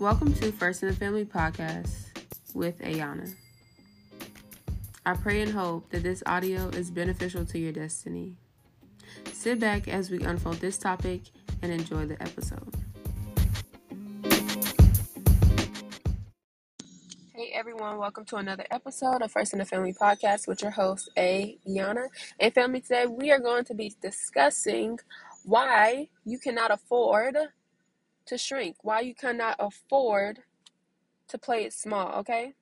Welcome to First in the Family podcast with Ayana. I pray and hope that this audio is beneficial to your destiny. Sit back as we unfold this topic and enjoy the episode. Hey everyone, welcome to another episode of First in the Family podcast with your host, Ayana. And family, today we are going to be discussing why you cannot afford to shrink, why you cannot afford to play it small, okay?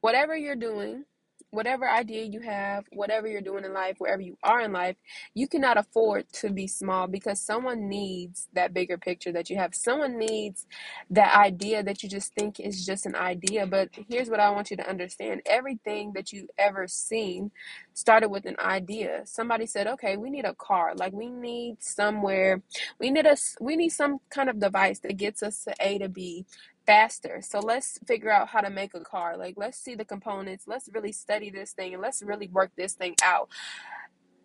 Whatever you're doing, whatever idea you have, whatever you're doing in life, wherever you are in life, you cannot afford to be small because someone needs that bigger picture that you have. Someone needs that idea that you just think is just an idea. But here's what I want you to understand everything that you've ever seen started with an idea. Somebody said, okay, we need a car. Like we need somewhere, we need us, we need some kind of device that gets us to A to B faster. So let's figure out how to make a car. Like let's see the components. Let's really study this thing and let's really work this thing out.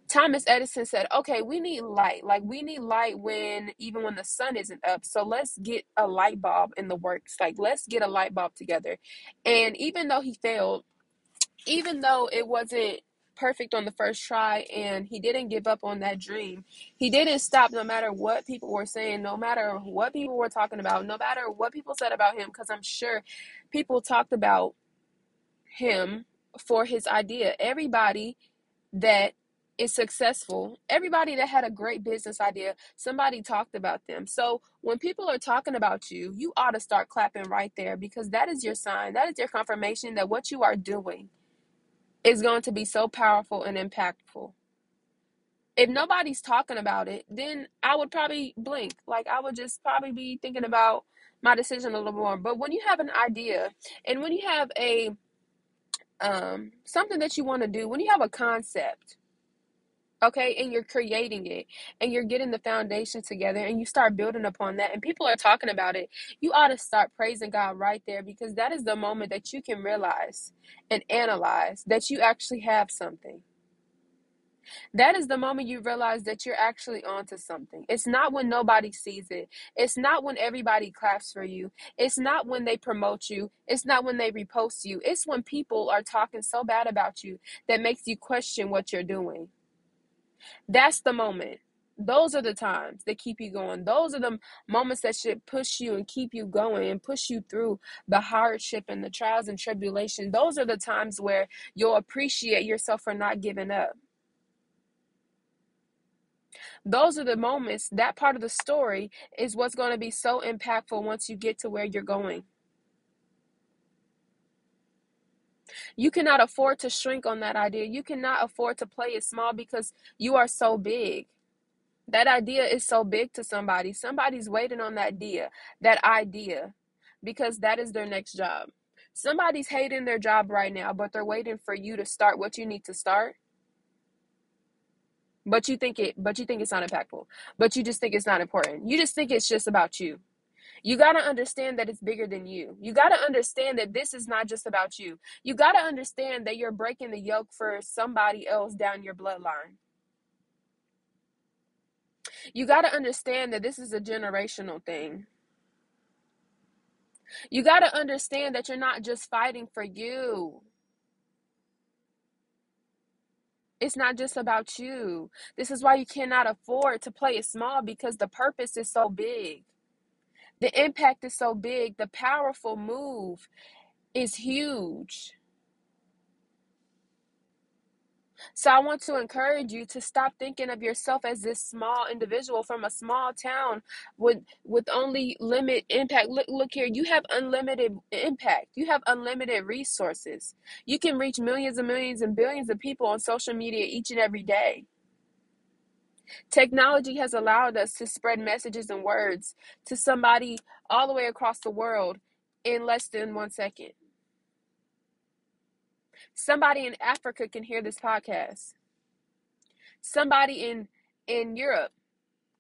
Thomas Edison said, "Okay, we need light. Like we need light when even when the sun isn't up. So let's get a light bulb in the works. Like let's get a light bulb together." And even though he failed, even though it wasn't perfect on the first try and he didn't give up on that dream. He didn't stop no matter what people were saying, no matter what people were talking about, no matter what people said about him, because I'm sure people talked about him for his idea. Everybody that is successful, everybody that had a great business idea, somebody talked about them. So when people are talking about you, you ought to start clapping right there because that is your sign. That is your confirmation that what you are doing is going to be so powerful and impactful. If nobody's talking about it, then I would probably blink. Like I would just probably be thinking about my decision a little more. But when you have an idea and when you have a um something that you want to do, when you have a concept, okay and you're creating it and you're getting the foundation together and you start building upon that and people are talking about it you ought to start praising god right there because that is the moment that you can realize and analyze that you actually have something that is the moment you realize that you're actually onto something. It's not when nobody sees it. It's not when everybody claps for you. It's not when they promote you. It's not when they repost you. It's when people are talking so bad about you that makes you question what you're doing. That's the moment. Those are the times that keep you going. Those are the moments that should push you and keep you going and push you through the hardship and the trials and tribulation. Those are the times where you'll appreciate yourself for not giving up. Those are the moments, that part of the story is what's going to be so impactful once you get to where you're going. You cannot afford to shrink on that idea. You cannot afford to play it small because you are so big. That idea is so big to somebody. Somebody's waiting on that idea, that idea, because that is their next job. Somebody's hating their job right now, but they're waiting for you to start what you need to start. But you think it but you think it's not impactful. But you just think it's not important. You just think it's just about you. You got to understand that it's bigger than you. You got to understand that this is not just about you. You got to understand that you're breaking the yoke for somebody else down your bloodline. You got to understand that this is a generational thing. You got to understand that you're not just fighting for you. It's not just about you. This is why you cannot afford to play it small because the purpose is so big. The impact is so big. The powerful move is huge. So I want to encourage you to stop thinking of yourself as this small individual from a small town with with only limit impact. Look, look here, you have unlimited impact. You have unlimited resources. You can reach millions and millions and billions of people on social media each and every day. Technology has allowed us to spread messages and words to somebody all the way across the world in less than one second. Somebody in Africa can hear this podcast. Somebody in in Europe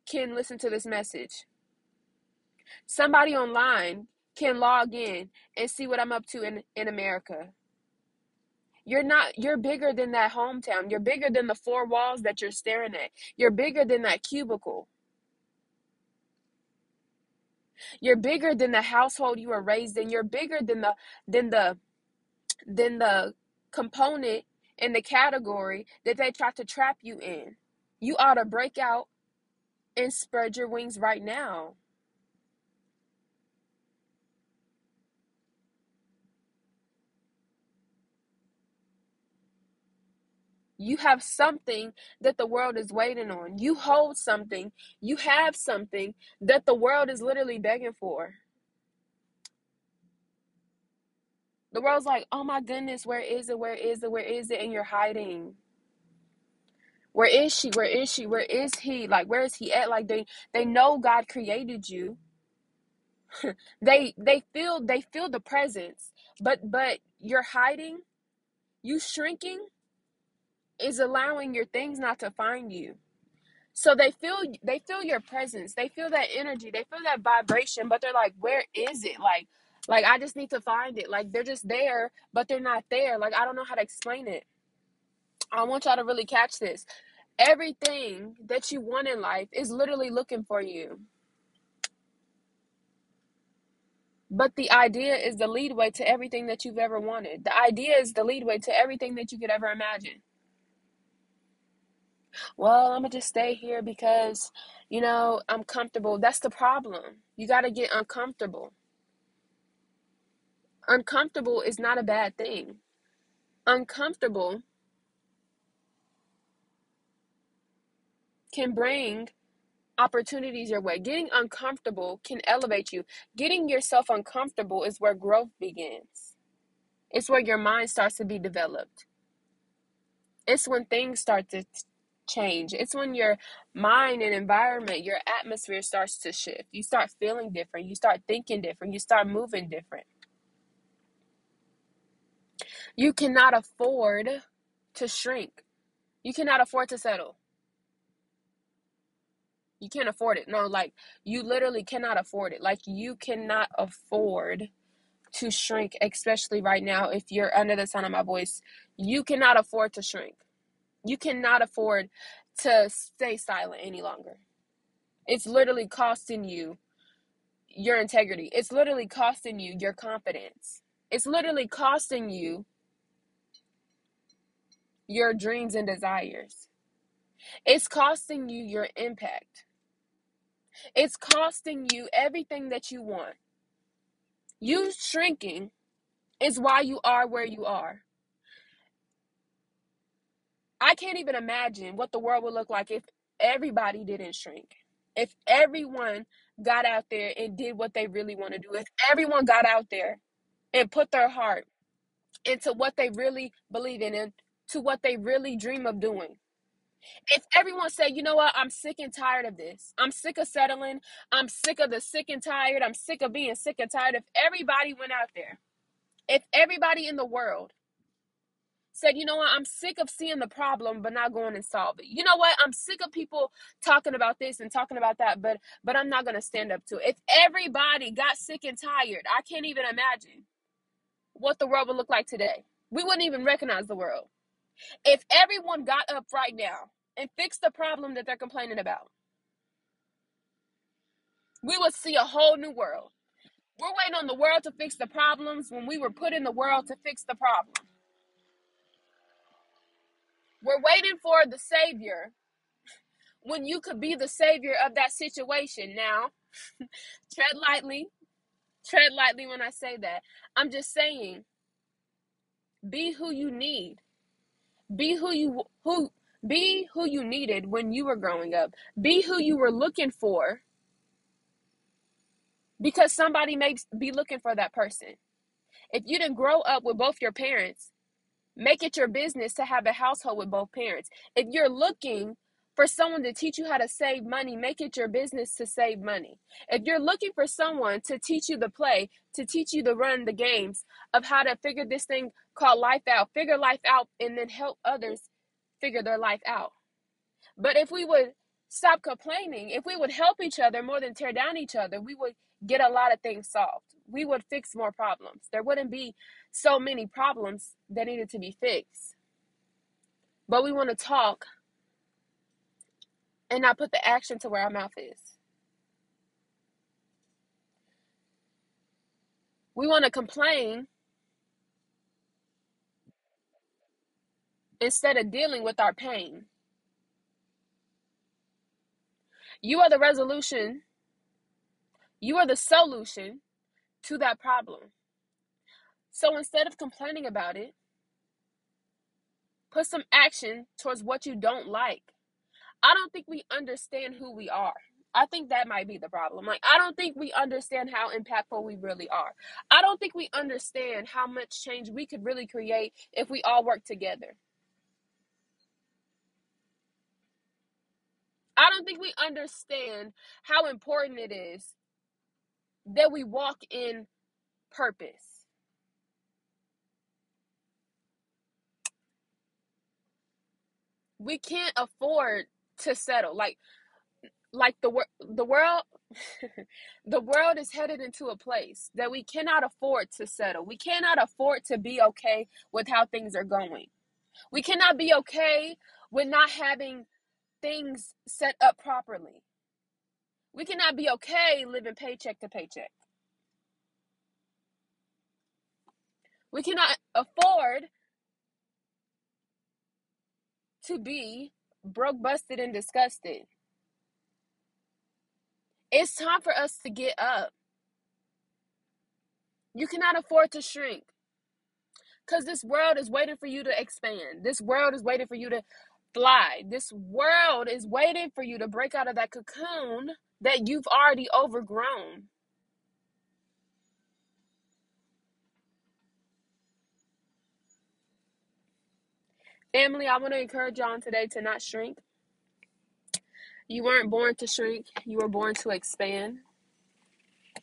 can listen to this message. Somebody online can log in and see what I'm up to in, in America. You're not, you're bigger than that hometown. You're bigger than the four walls that you're staring at. You're bigger than that cubicle. You're bigger than the household you were raised in. You're bigger than the than the than the component in the category that they try to trap you in. You ought to break out and spread your wings right now. You have something that the world is waiting on. You hold something. You have something that the world is literally begging for. The world's like, oh my goodness, where is it? Where is it? Where is it? And you're hiding. Where is she? Where is she? Where is he? Like, where is he at? Like they they know God created you. they they feel they feel the presence, but but you're hiding, you shrinking is allowing your things not to find you. So they feel they feel your presence. They feel that energy. They feel that vibration, but they're like, "Where is it?" Like like I just need to find it. Like they're just there, but they're not there. Like I don't know how to explain it. I want y'all to really catch this. Everything that you want in life is literally looking for you. But the idea is the lead way to everything that you've ever wanted. The idea is the lead way to everything that you could ever imagine. Well, I'm to just stay here because, you know, I'm comfortable. That's the problem. You got to get uncomfortable. Uncomfortable is not a bad thing. Uncomfortable can bring opportunities your way. Getting uncomfortable can elevate you. Getting yourself uncomfortable is where growth begins. It's where your mind starts to be developed. It's when things start to change. It's when your mind and environment, your atmosphere starts to shift. You start feeling different. You start thinking different. You start moving different. You cannot afford to shrink. You cannot afford to settle. You can't afford it. No, like you literally cannot afford it. Like you cannot afford to shrink, especially right now if you're under the sound of my voice. You cannot afford to shrink. You cannot afford to stay silent any longer. It's literally costing you your integrity. It's literally costing you your confidence. It's literally costing you your dreams and desires. It's costing you your impact. It's costing you everything that you want. You shrinking is why you are where you are. I can't even imagine what the world would look like if everybody didn't shrink. If everyone got out there and did what they really want to do. If everyone got out there and put their heart into what they really believe in and to what they really dream of doing. If everyone said, you know what, I'm sick and tired of this. I'm sick of settling. I'm sick of the sick and tired. I'm sick of being sick and tired. If everybody went out there, if everybody in the world said, you know what, I'm sick of seeing the problem but not going and solve it. You know what? I'm sick of people talking about this and talking about that, but but I'm not gonna stand up to it. If everybody got sick and tired, I can't even imagine what the world would look like today. We wouldn't even recognize the world. If everyone got up right now and fixed the problem that they're complaining about, we would see a whole new world. We're waiting on the world to fix the problems when we were put in the world to fix the problem. We're waiting for the Savior when you could be the Savior of that situation. Now, tread lightly. Tread lightly when I say that. I'm just saying, be who you need. Be who you who be who you needed when you were growing up. Be who you were looking for because somebody may be looking for that person. If you didn't grow up with both your parents, Make it your business to have a household with both parents. If you're looking for someone to teach you how to save money, make it your business to save money. If you're looking for someone to teach you the play, to teach you the run, the games of how to figure this thing called life out, figure life out, and then help others figure their life out. But if we would stop complaining, if we would help each other more than tear down each other, we would get a lot of things solved. We would fix more problems. There wouldn't be so many problems that needed to be fixed. But we want to talk and not put the action to where our mouth is. We want to complain instead of dealing with our pain. You are the resolution, you are the solution to that problem. So instead of complaining about it, put some action towards what you don't like. I don't think we understand who we are. I think that might be the problem. Like, I don't think we understand how impactful we really are. I don't think we understand how much change we could really create if we all work together. I don't think we understand how important it is that we walk in purpose. We can't afford to settle. Like like the the world the world is headed into a place that we cannot afford to settle. We cannot afford to be okay with how things are going. We cannot be okay with not having things set up properly. We cannot be okay living paycheck to paycheck. We cannot afford to be broke, busted, and disgusted. It's time for us to get up. You cannot afford to shrink because this world is waiting for you to expand. This world is waiting for you to fly. This world is waiting for you to break out of that cocoon that you've already overgrown. Family, I want to encourage y'all today to not shrink. You weren't born to shrink, you were born to expand.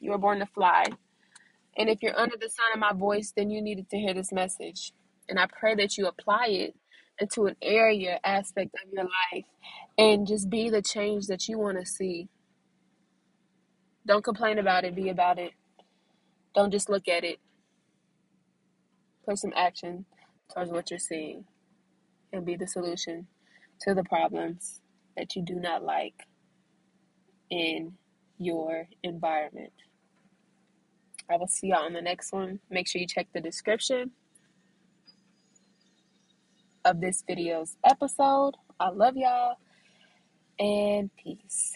You were born to fly. And if you're under the sound of my voice, then you needed to hear this message. And I pray that you apply it into an area, aspect of your life, and just be the change that you want to see. Don't complain about it, be about it. Don't just look at it. Put some action towards what you're seeing and be the solution to the problems that you do not like in your environment. I will see y'all on the next one. Make sure you check the description of this video's episode. I love y'all and peace.